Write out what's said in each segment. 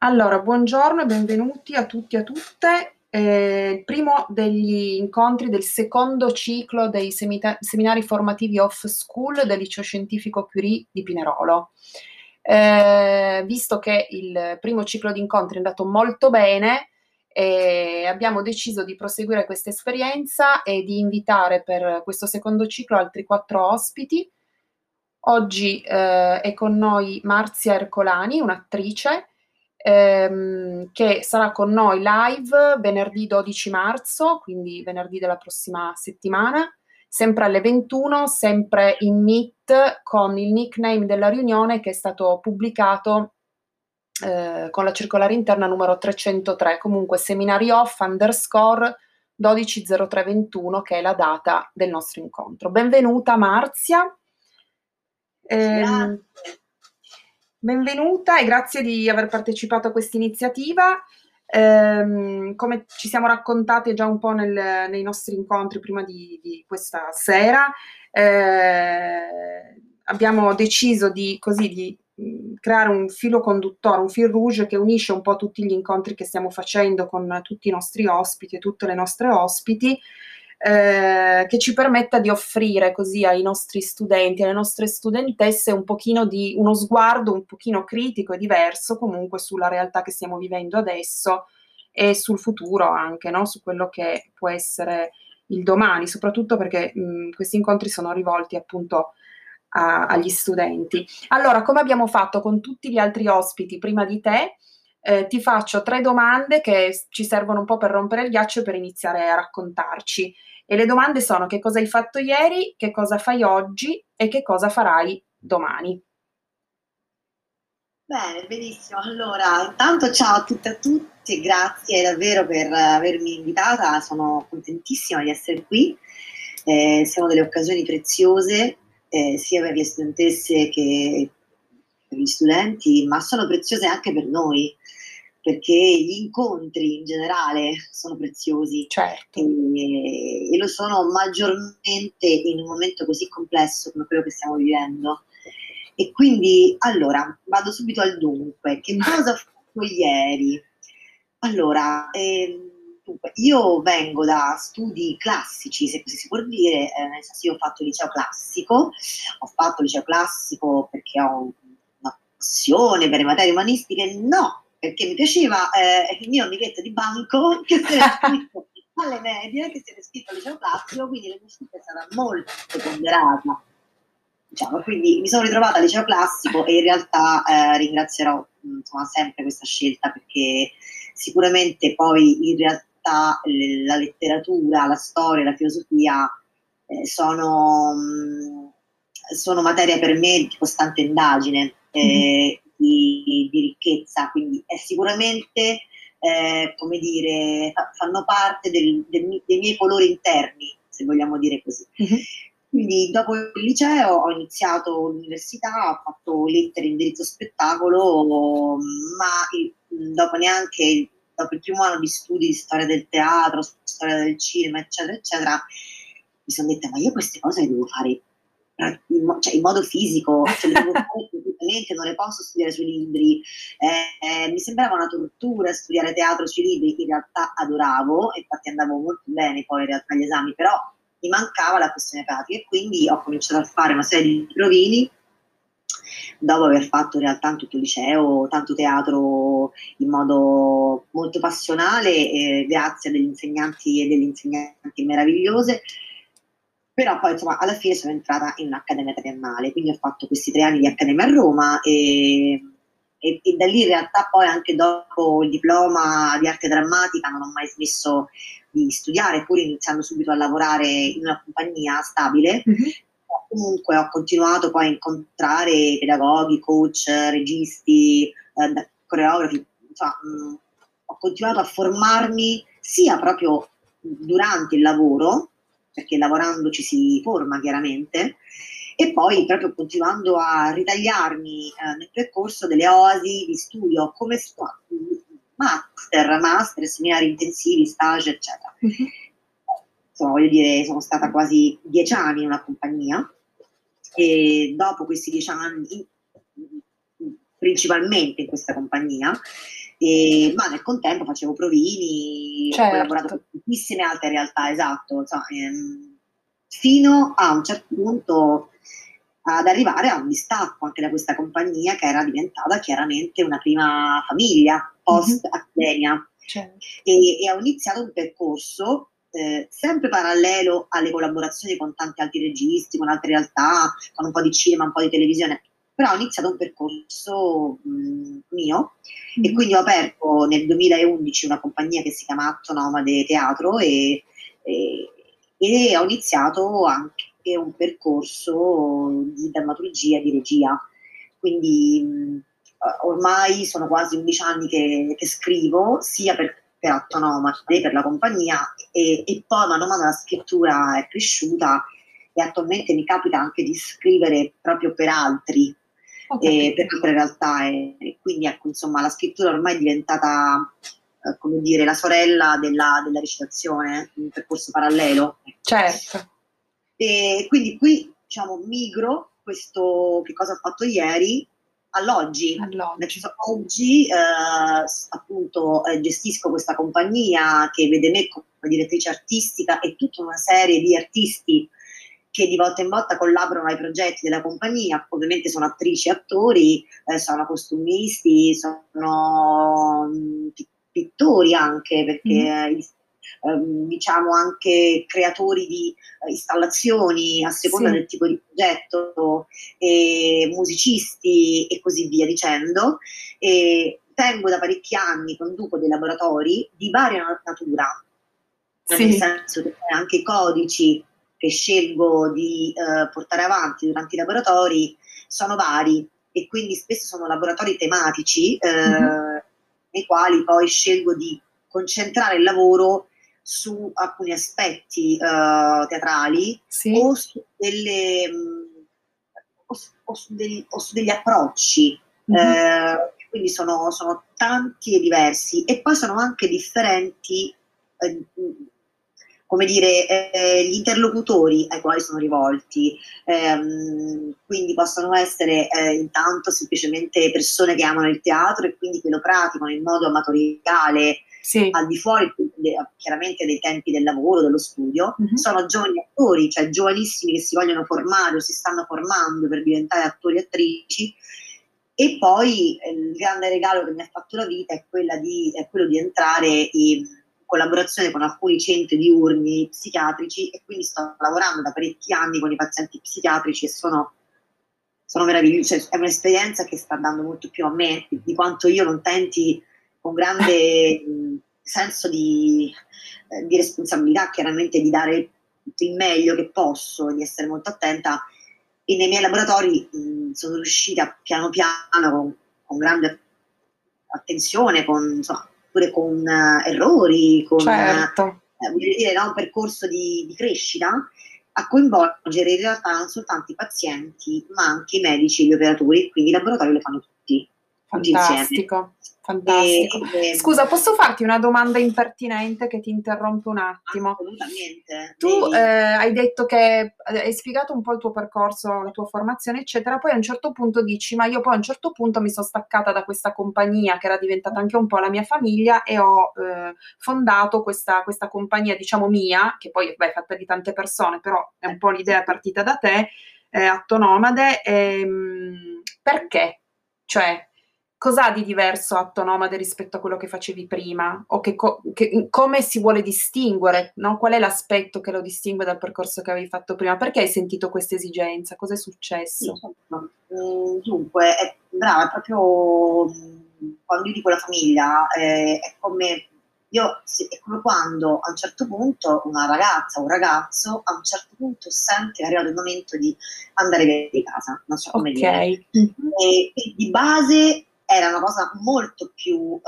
Allora, buongiorno e benvenuti a tutti e a tutte. Eh, il primo degli incontri del secondo ciclo dei semita- seminari formativi off school del liceo scientifico Curie di Pinerolo. Eh, visto che il primo ciclo di incontri è andato molto bene, eh, abbiamo deciso di proseguire questa esperienza e di invitare per questo secondo ciclo altri quattro ospiti. Oggi eh, è con noi Marzia Ercolani, un'attrice ehm, che sarà con noi live venerdì 12 marzo, quindi venerdì della prossima settimana, sempre alle 21, sempre in Meet con il nickname della riunione che è stato pubblicato eh, con la circolare interna numero 303, comunque seminari off underscore 120321 che è la data del nostro incontro. Benvenuta Marzia. Eh, Benvenuta e grazie di aver partecipato a questa iniziativa. Eh, come ci siamo raccontate già un po' nel, nei nostri incontri prima di, di questa sera, eh, abbiamo deciso di, così, di mm, creare un filo conduttore, un fil rouge che unisce un po' tutti gli incontri che stiamo facendo con tutti i nostri ospiti e tutte le nostre ospiti eh, che ci permetta di offrire così ai nostri studenti, alle nostre studentesse un pochino di uno sguardo un pochino critico e diverso comunque sulla realtà che stiamo vivendo adesso e sul futuro anche, no? su quello che può essere il domani, soprattutto perché mh, questi incontri sono rivolti appunto a, agli studenti. Allora, come abbiamo fatto con tutti gli altri ospiti prima di te, eh, ti faccio tre domande che ci servono un po' per rompere il ghiaccio e per iniziare a raccontarci. E le domande sono che cosa hai fatto ieri, che cosa fai oggi e che cosa farai domani. Bene, benissimo. Allora, intanto ciao a tutte e a tutti, grazie davvero per avermi invitata, sono contentissima di essere qui. Eh, sono delle occasioni preziose eh, sia per le studentesse che per gli studenti, ma sono preziose anche per noi perché gli incontri in generale sono preziosi certo. e, e, lo sono maggiormente in un momento così complesso come quello che stiamo vivendo. E quindi, allora, vado subito al dunque. Che cosa ho fatto ieri? Allora, ehm, io vengo da studi classici, se così si può dire, eh, nel senso io ho fatto liceo classico, ho fatto liceo classico perché ho una passione per le materie umanistiche? No, perché mi piaceva eh, il mio amichetto di banco che si era iscritto alle medie, che si era iscritto al liceo classico, quindi la mia scelta è stata molto ponderata. Diciamo, quindi mi sono ritrovata al liceo classico e in realtà eh, ringrazierò insomma, sempre questa scelta perché sicuramente poi in realtà la letteratura, la storia, la filosofia eh, sono, mh, sono materia per me di costante indagine. Eh, mm-hmm di, di ricchezza, quindi è sicuramente, eh, come dire, fanno parte del, del, dei miei colori interni, se vogliamo dire così. Mm-hmm. Quindi dopo il liceo ho iniziato l'università, ho fatto lettere, indirizzo spettacolo, ma dopo neanche dopo il primo anno di studi di storia del teatro, storia del cinema, eccetera, eccetera, mi sono detta, ma io queste cose le devo fare in, cioè, in modo fisico, cioè, le devo fare non le posso studiare sui libri. Eh, eh, mi sembrava una tortura studiare teatro sui libri, in realtà adoravo, infatti andavo molto bene poi in realtà agli esami, però mi mancava la questione pratica e quindi ho cominciato a fare una serie di provini dopo aver fatto in realtà tutto il liceo, tanto teatro in modo molto passionale, eh, grazie a degli insegnanti e delle insegnanti meravigliose però poi insomma alla fine sono entrata in un'accademia triennale, quindi ho fatto questi tre anni di accademia a Roma e, e, e, da lì in realtà poi anche dopo il diploma di arte drammatica non ho mai smesso di studiare, pur iniziando subito a lavorare in una compagnia stabile. Mm-hmm. Comunque ho continuato poi a incontrare pedagoghi, coach, registi, eh, coreografi, insomma, mh, ho continuato a formarmi sia proprio durante il lavoro, perché lavorando ci si forma chiaramente, e poi proprio continuando a ritagliarmi eh, nel percorso delle oasi di studio come master, master, seminari intensivi, stage, eccetera. Mm-hmm. Insomma, voglio dire, sono stata quasi dieci anni in una compagnia e dopo questi dieci anni, principalmente in questa compagnia, E, ma nel contempo facevo provini, certo. ho collaborato con tantissime altre realtà, esatto, insomma, ehm, fino a un certo punto ad arrivare a un distacco anche da questa compagnia che era diventata chiaramente una prima famiglia post accademia certo. e, e, ho iniziato un percorso eh, sempre parallelo alle collaborazioni con tanti altri registi, con altre realtà, con un po' di cinema, un po' di televisione, però ho iniziato un percorso mh, mio mm. e quindi ho aperto nel 2011 una compagnia che si chiama Atto Nomade Teatro e, e, e ho iniziato anche un percorso di drammaturgia e di regia. Quindi mh, ormai sono quasi 11 anni che, che scrivo, sia per, per Atto Nomade, per la compagnia, e, e poi man mano la scrittura è cresciuta e attualmente mi capita anche di scrivere proprio per altri, okay. eh, per altre realtà e, e, quindi ecco insomma la scrittura ormai è diventata eh, come dire la sorella della, della recitazione, un percorso parallelo. Certo. E quindi qui diciamo migro questo che cosa ho fatto ieri all'oggi. all'oggi. Oggi eh, appunto eh, gestisco questa compagnia che vede me come direttrice artistica e tutta una serie di artisti che di volta in volta collaborano ai progetti della compagnia, ovviamente sono attrici e attori, eh, sono costumisti, sono mh, pittori anche, perché mm. ehm, diciamo anche creatori di eh, installazioni a seconda sì. del tipo di progetto, e musicisti e così via dicendo. E tengo da parecchi anni, conduco dei laboratori di varia natura, sì. nel senso che anche i codici che scelgo di eh, portare avanti durante i laboratori sono vari e quindi spesso sono laboratori tematici eh, mm-hmm. nei quali poi scelgo di concentrare il lavoro su alcuni aspetti eh, teatrali sì. o, su delle, mh, mm, o, su, o, su degli, o, su degli, approcci. Mm-hmm. quindi sono, sono, tanti e diversi e poi sono anche differenti eh, come dire, eh, gli interlocutori ai quali sono rivolti. Ehm, quindi possono essere eh, intanto semplicemente persone che amano il teatro e quindi che lo praticano in modo amatoriale. Sì. al di fuori chiaramente dei tempi del lavoro, dello studio, mm-hmm. sono giovani attori, cioè giovanissimi che si vogliono formare o si stanno formando per diventare attori e attrici. E poi eh, il grande regalo che mi ha fatto la vita è, di, è quello di entrare in, collaborazione con alcuni centri diurni psichiatrici e quindi sto lavorando da parecchi anni con i pazienti psichiatrici e sono, sono meravigliosi, cioè, è un'esperienza che sta dando molto più a me di quanto io non tenti con grande senso di, eh, di, responsabilità chiaramente di dare il meglio che posso, di essere molto attenta. E nei miei laboratori mh, sono riuscita piano piano con, con grande attenzione, con insomma, pure con uh, errori, con certo. uh, dire, no, un percorso di, di, crescita, a coinvolgere in realtà non soltanto i pazienti, ma anche i medici e gli operatori, quindi i laboratori lo fanno tutti. Fantastico. Fantastico. E, Scusa, posso farti una domanda impertinente che ti interrompe un attimo? Assolutamente. Tu eh, hai detto che hai spiegato un po' il tuo percorso, la tua formazione, eccetera, poi a un certo punto dici, ma io poi a un certo punto mi sono staccata da questa compagnia che era diventata anche un po' la mia famiglia e ho eh, fondato questa, questa, compagnia, diciamo mia, che poi beh, è fatta di tante persone, però è un po' l'idea partita da te, eh, Atto Nomade. Ehm, perché? Cioè, cos'ha di diverso Atto Nomade rispetto a quello che facevi prima? O che, co- che, come si vuole distinguere? No? Qual è l'aspetto che lo distingue dal percorso che avevi fatto prima? Perché hai sentito questa esigenza? Cosa è successo? Sì, certo. mm, dunque, è, brava, è proprio quando io dico la famiglia, eh, è come io, è come quando a un certo punto una ragazza o un ragazzo a un certo punto sente che è arrivato il momento di andare via di casa, non so come okay. dire. E, e, di base era una cosa molto più uh,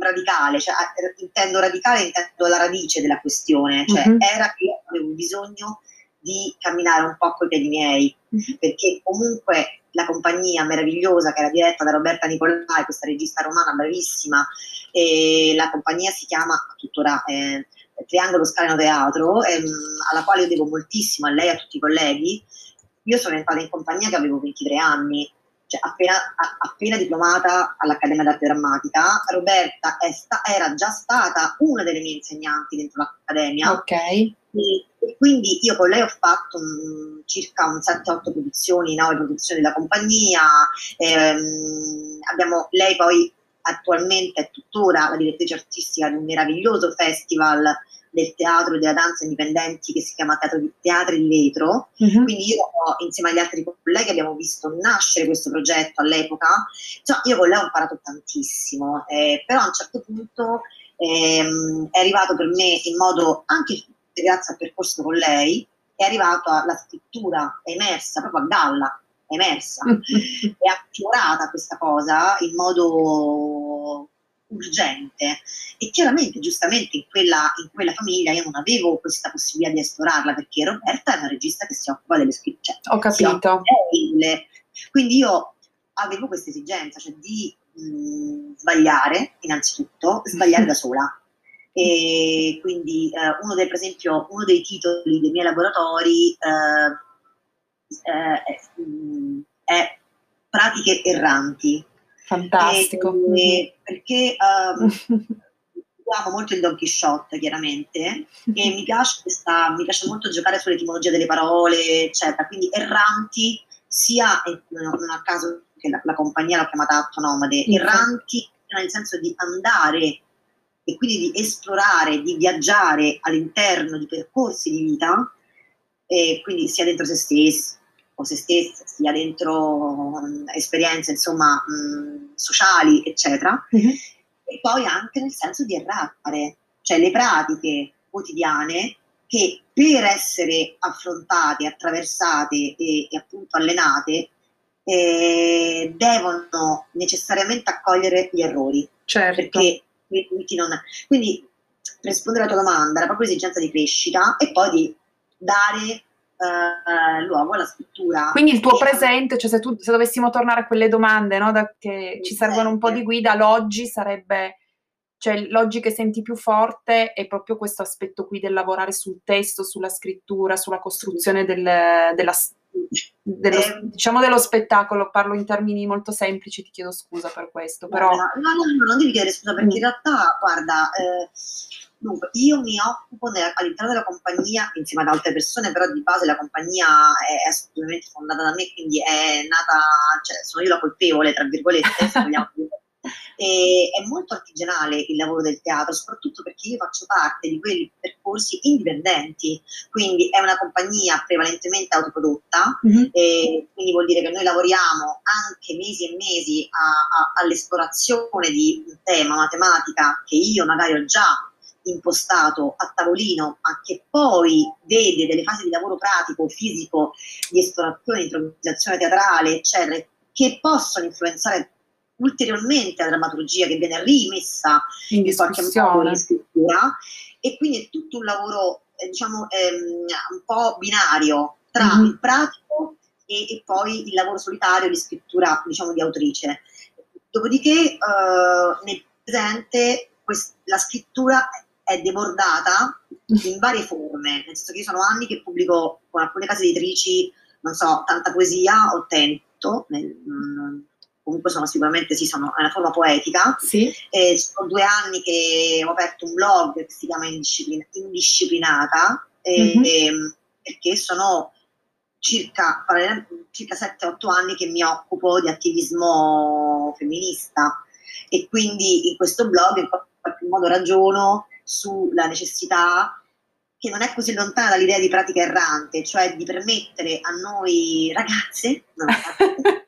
radicale, cioè, intendo radicale, intendo la radice della questione, cioè mm-hmm. era che io avevo bisogno di camminare un po' coi piedi miei, mm-hmm. perché comunque la compagnia meravigliosa che era diretta da Roberta Nicolai, questa regista romana bravissima, e la compagnia si chiama tuttora eh, Triangolo Scaleno Teatro, ehm, alla quale io devo moltissimo a lei e a tutti i colleghi. Io sono entrata in compagnia che avevo 23 anni, cioè appena, appena, diplomata all'Accademia d'Arte Drammatica, Roberta sta, era già stata una delle mie insegnanti dentro l'Accademia. Ok. E, e quindi io con lei ho fatto un, circa un 7-8 produzioni, 9 produzioni della compagnia. Ehm, abbiamo, lei poi attualmente è tuttora la direttrice artistica di un meraviglioso festival del teatro e della danza indipendenti che si chiama Teatro di, Vetro. Uh-huh. Quindi io insieme agli altri colleghi abbiamo visto nascere questo progetto all'epoca. Cioè, io con lei ho imparato tantissimo, eh, però a un certo punto ehm, è arrivato per me in modo anche grazie al percorso con lei, è arrivato alla scrittura emersa proprio a galla, emersa, è affiorata questa cosa in modo urgente. E chiaramente giustamente in quella, in quella, famiglia io non avevo questa possibilità di esplorarla perché Roberta è una regista che si occupa delle scritture cioè, ho capito. delle, quindi io avevo questa esigenza cioè di mh, sbagliare innanzitutto sbagliare da sola. E quindi eh, uno dei, per esempio uno dei titoli dei miei laboratori eh, eh, è, è pratiche erranti Fantastico. E, perché um, amo molto il Don Quixote, chiaramente, e mi piace, questa, mi piace molto giocare sull'etimologia delle parole, eccetera. Quindi erranti, sia, non a caso che la, la compagnia l'ha chiamata Atto Nomade, erranti nel senso di andare e quindi di esplorare, di viaggiare all'interno di percorsi di vita, e quindi sia dentro se stessi, o se stessa, sia dentro um, esperienze insomma um, sociali, eccetera, mm-hmm. e poi anche nel senso di errare, cioè le pratiche quotidiane che per essere affrontate, attraversate e, e appunto allenate eh, devono necessariamente accogliere gli errori. Certo. Perché non... Quindi per rispondere alla tua domanda era proprio esigenza di crescita e poi di dare eh, luogo alla scrittura. Quindi il tuo presente, cioè se, tu, se dovessimo tornare a quelle domande no, da, che ci servono un po' di guida, l'oggi sarebbe, cioè l'oggi che senti più forte è proprio questo aspetto qui del lavorare sul testo, sulla scrittura, sulla costruzione del, della, dello, eh, diciamo dello spettacolo, parlo in termini molto semplici, ti chiedo scusa per questo, però... No, no, no, non devi chiedere scusa perché mm. in realtà, guarda, eh, Dunque, io mi occupo nel, all'interno della compagnia, insieme ad altre persone, però di base la compagnia è, assolutamente fondata da me, quindi è nata, cioè sono io la colpevole, tra virgolette, se vogliamo. E è molto artigianale il lavoro del teatro, soprattutto perché io faccio parte di quei percorsi indipendenti, quindi è una compagnia prevalentemente autoprodotta, mm-hmm. quindi vuol dire che noi lavoriamo anche mesi e mesi a, a, all'esplorazione di un tema, una tematica che io magari ho già impostato a tavolino, ma che poi vede delle fasi di lavoro pratico, fisico, di esplorazione, di improvvisazione teatrale, eccetera, che possono influenzare ulteriormente la drammaturgia che viene rimessa in, in qualche modo in scrittura. E quindi è tutto un lavoro eh, diciamo ehm, un po' binario tra mm-hmm. il pratico e, e, poi il lavoro solitario di scrittura diciamo di autrice. Dopodiché eh, nel presente quest- la scrittura è debordata in varie forme, nel senso che io sono anni che pubblico con alcune case editrici, non so, tanta poesia, ho tento, nel, comunque sono sicuramente, sì, sono, è una forma poetica, sì. e sono due anni che ho aperto un blog che si chiama Indisciplin- Indisciplinata, e, mm-hmm. e, perché sono circa, circa 7-8 anni che mi occupo di attivismo femminista e quindi in questo blog in qualche modo ragiono sulla necessità che non è così lontana dall'idea di pratica errante, cioè di permettere a noi ragazze, no,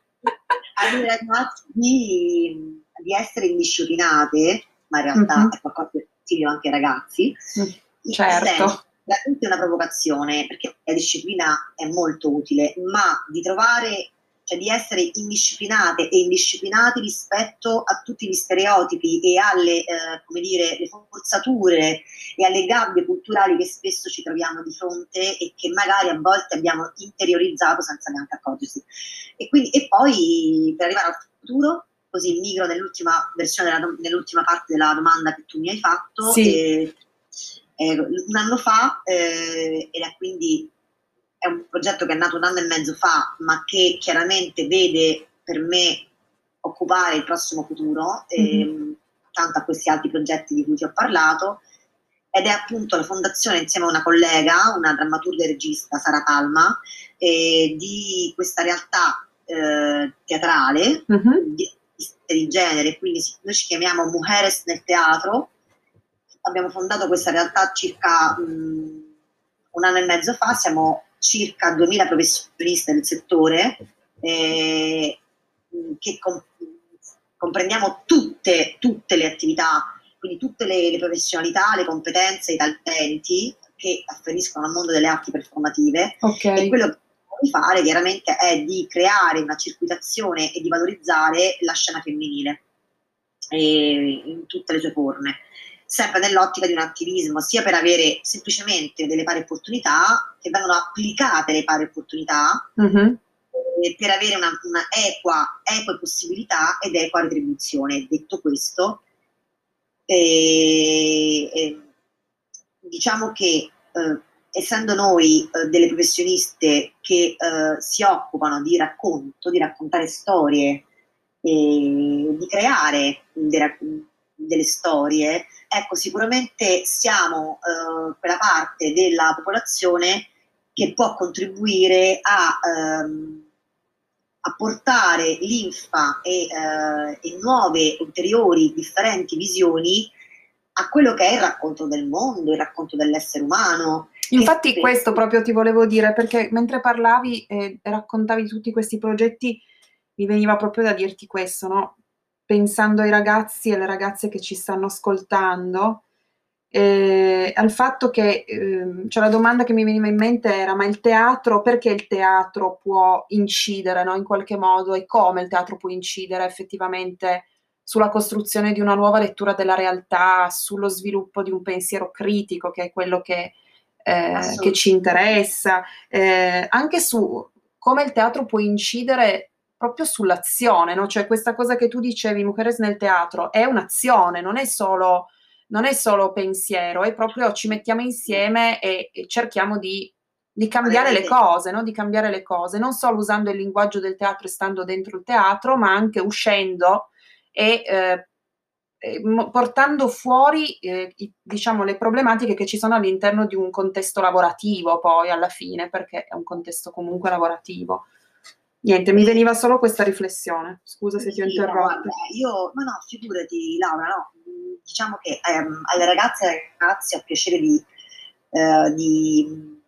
a noi ragazzi di, di, essere indisciplinate, ma in realtà mm-hmm. è qualcosa che consiglio anche ai ragazzi, mm, certo. Veramente una provocazione, perché la disciplina è molto utile, ma di trovare cioè di essere indisciplinate e indisciplinati rispetto a tutti gli stereotipi e alle, eh, come dire, le forzature e alle gabbie culturali che spesso ci troviamo di fronte e che magari a volte abbiamo interiorizzato senza neanche accorgersi. E, quindi, e poi per arrivare al futuro, così migro nell'ultima versione, nell'ultima parte della domanda che tu mi hai fatto, sì. eh, eh, un anno fa, eh, è quindi è un progetto che è nato un anno e mezzo fa, ma che chiaramente vede per me occupare il prossimo futuro, mm-hmm. tanto a questi altri progetti di cui ti ho parlato, ed è appunto la fondazione insieme a una collega, una drammaturga e regista, Sara Palma, eh, di questa realtà eh, teatrale mm-hmm. di, di, genere, quindi noi ci chiamiamo Mujeres nel teatro, abbiamo fondato questa realtà circa mh, un anno e mezzo fa, siamo circa 2000 professioniste del settore eh, che com- comprendiamo tutte, tutte, le attività, quindi tutte le, le, professionalità, le competenze, i talenti che afferiscono al mondo delle arti performative. Okay. E quello che di fare chiaramente è di creare una circuitazione e di valorizzare la scena femminile eh, in tutte le sue forme sempre nell'ottica di un attivismo, sia per avere semplicemente delle pari opportunità, che vengono applicate le pari opportunità, uh-huh. per avere una, una equa, equa possibilità ed equa retribuzione. Detto questo, eh, eh, diciamo che eh, essendo noi eh, delle professioniste che eh, si occupano di racconto, di raccontare storie, di creare dei racconti, delle storie, ecco, sicuramente siamo eh, quella parte della popolazione che può contribuire a, ehm, a portare linfa e, eh, e, nuove, ulteriori, differenti visioni a quello che è il racconto del mondo, il racconto dell'essere umano. Infatti e, questo proprio ti volevo dire, perché mentre parlavi e raccontavi tutti questi progetti, mi veniva proprio da dirti questo, no? Pensando ai ragazzi e alle ragazze che ci stanno ascoltando, eh, al fatto che eh, cioè la domanda che mi veniva in mente era ma il teatro, perché il teatro può incidere no, in qualche modo? E come il teatro può incidere effettivamente sulla costruzione di una nuova lettura della realtà, sullo sviluppo di un pensiero critico che è quello che, eh, che ci interessa, eh, anche su come il teatro può incidere proprio sull'azione, no? cioè questa cosa che tu dicevi, Mujeres nel teatro, è un'azione, non è solo, non è solo pensiero, è proprio ci mettiamo insieme e, e cerchiamo di, di cambiare le cose, no? di cambiare le cose, non solo usando il linguaggio del teatro e stando dentro il teatro, ma anche uscendo e eh, portando fuori eh, diciamo, le problematiche che ci sono all'interno di un contesto lavorativo poi alla fine, perché è un contesto comunque lavorativo. Niente, mi veniva solo questa riflessione. Scusa se sì, ti ho interrotto. No, io, ma no, figurati, Laura, no. Diciamo che ehm, alle ragazze e ai ragazzi ho piacere di, eh, di,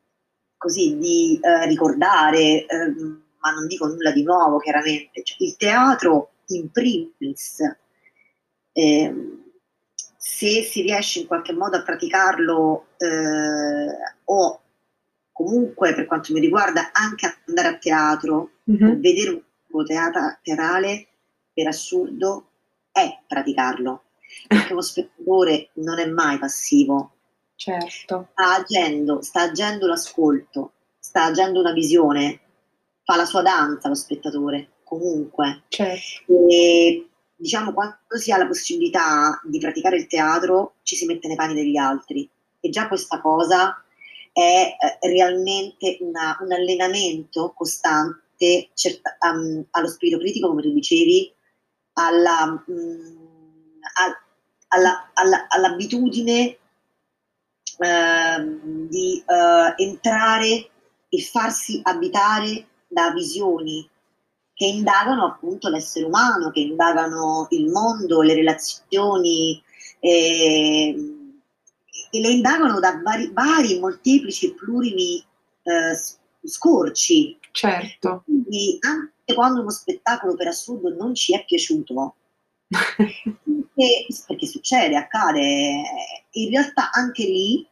così, di eh, ricordare, ehm, ma non dico nulla di nuovo, chiaramente. Cioè, il teatro in primis, ehm, se si riesce in qualche modo a praticarlo eh, o comunque per quanto mi riguarda anche andare a teatro, mm-hmm. vedere un teatro teatrale per assurdo è praticarlo, perché uno spettatore non è mai passivo. Certo. Sta agendo, sta agendo l'ascolto, sta agendo una visione, fa la sua danza lo spettatore, comunque. Certo. E diciamo quando si ha la possibilità di praticare il teatro ci si mette nei panni degli altri e già questa cosa è eh, realmente una, un allenamento costante certa, um, allo spirito critico, come tu dicevi, alla, um, alla, alla, all'abitudine uh, di uh, entrare e farsi abitare da visioni che indagano appunto l'essere umano, che indagano il mondo, le relazioni. Eh, e le indagano da vari, vari molteplici e plurimi eh, scorci. Certo. Quindi anche quando uno spettacolo per assurdo non ci è piaciuto, perché, succede, accade, in realtà anche lì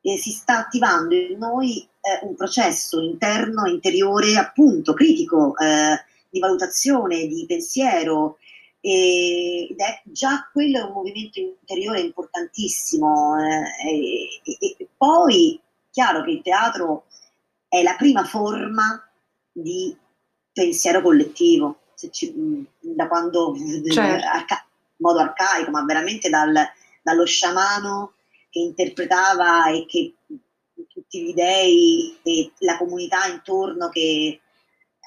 eh, si sta attivando in noi eh, un processo interno, interiore, appunto, critico, eh, di valutazione, di pensiero, ed è già quello è un movimento interiore importantissimo. Eh, e, e, poi, chiaro che il teatro è la prima forma di pensiero collettivo, ci, da quando, certo. arca, in modo arcaico, ma veramente dal, dallo sciamano che interpretava e che tutti gli dei e la comunità intorno che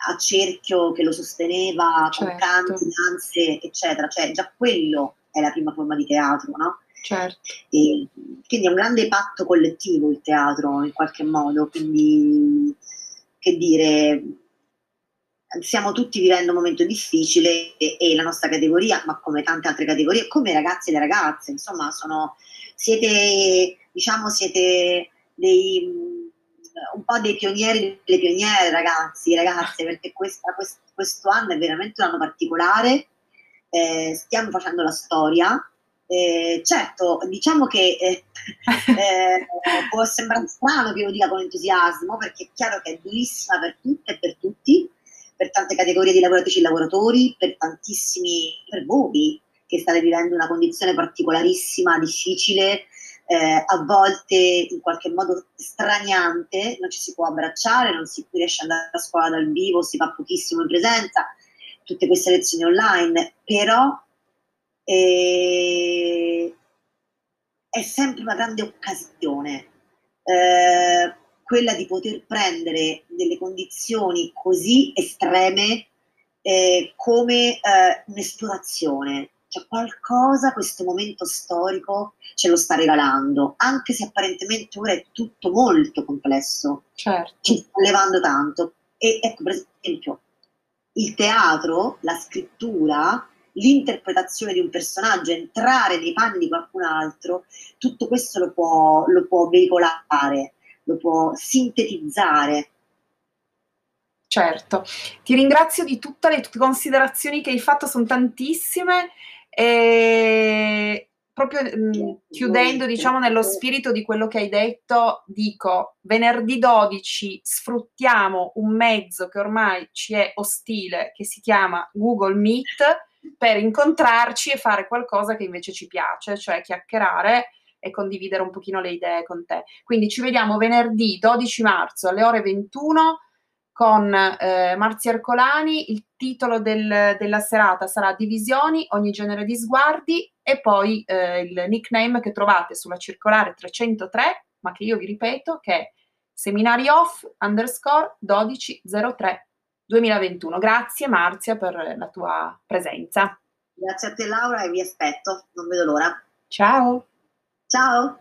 a cerchio che lo sosteneva Certo. con canti, danze, eccetera. Cioè già quello è la prima forma di teatro, no? Certo. E quindi è un grande patto collettivo il teatro in qualche modo, quindi che dire, stiamo tutti vivendo un momento difficile e, e la nostra categoria, ma come tante altre categorie, come i ragazzi e le ragazze, insomma, sono, siete, diciamo, siete dei, un po' dei pionieri, delle pioniere, ragazzi, ragazze, perché questa, quest, questo anno è veramente un anno particolare, eh, stiamo facendo la storia. Eh, certo, diciamo che eh, eh, può sembrare strano che lo dica con entusiasmo, perché è chiaro che è durissima per tutte e per tutti, per tante categorie di lavoratrici e lavoratori, per tantissimi, per voi che state vivendo una condizione particolarissima, difficile, eh, a volte in qualche modo straniante, non ci si può abbracciare, non si riesce ad andare a scuola dal vivo, si fa pochissimo in presenza, tutte queste lezioni online, però eh, è sempre una grande occasione eh, quella di poter prendere delle condizioni così estreme eh, come eh, un'esplorazione. Cioè qualcosa questo momento storico ce lo sta regalando, anche se apparentemente ora è tutto molto complesso, Certo. ci sta levando tanto. E ecco, per esempio, il teatro, la scrittura, l'interpretazione di un personaggio, entrare nei panni di qualcun altro, tutto questo lo può, lo può veicolare, lo può sintetizzare. Certo, ti ringrazio di tutte le considerazioni che hai fatto, sono tantissime. E proprio mh, chiudendo, diciamo, nello spirito di quello che hai detto, dico venerdì 12 sfruttiamo un mezzo che ormai ci è ostile, che si chiama Google Meet, per incontrarci e fare qualcosa che invece ci piace, cioè chiacchierare e condividere un pochino le idee con te. Quindi ci vediamo venerdì 12 marzo alle ore 21 con eh, Marzia Ercolani. Il titolo del- della serata sarà Divisioni, ogni genere di sguardi e poi eh, il nickname che trovate sulla circolare 303, ma che io vi ripeto che è seminari off underscore 1203 2021. Grazie Marzia per la tua presenza. Grazie a te Laura e vi aspetto, non vedo l'ora. Ciao! Ciao!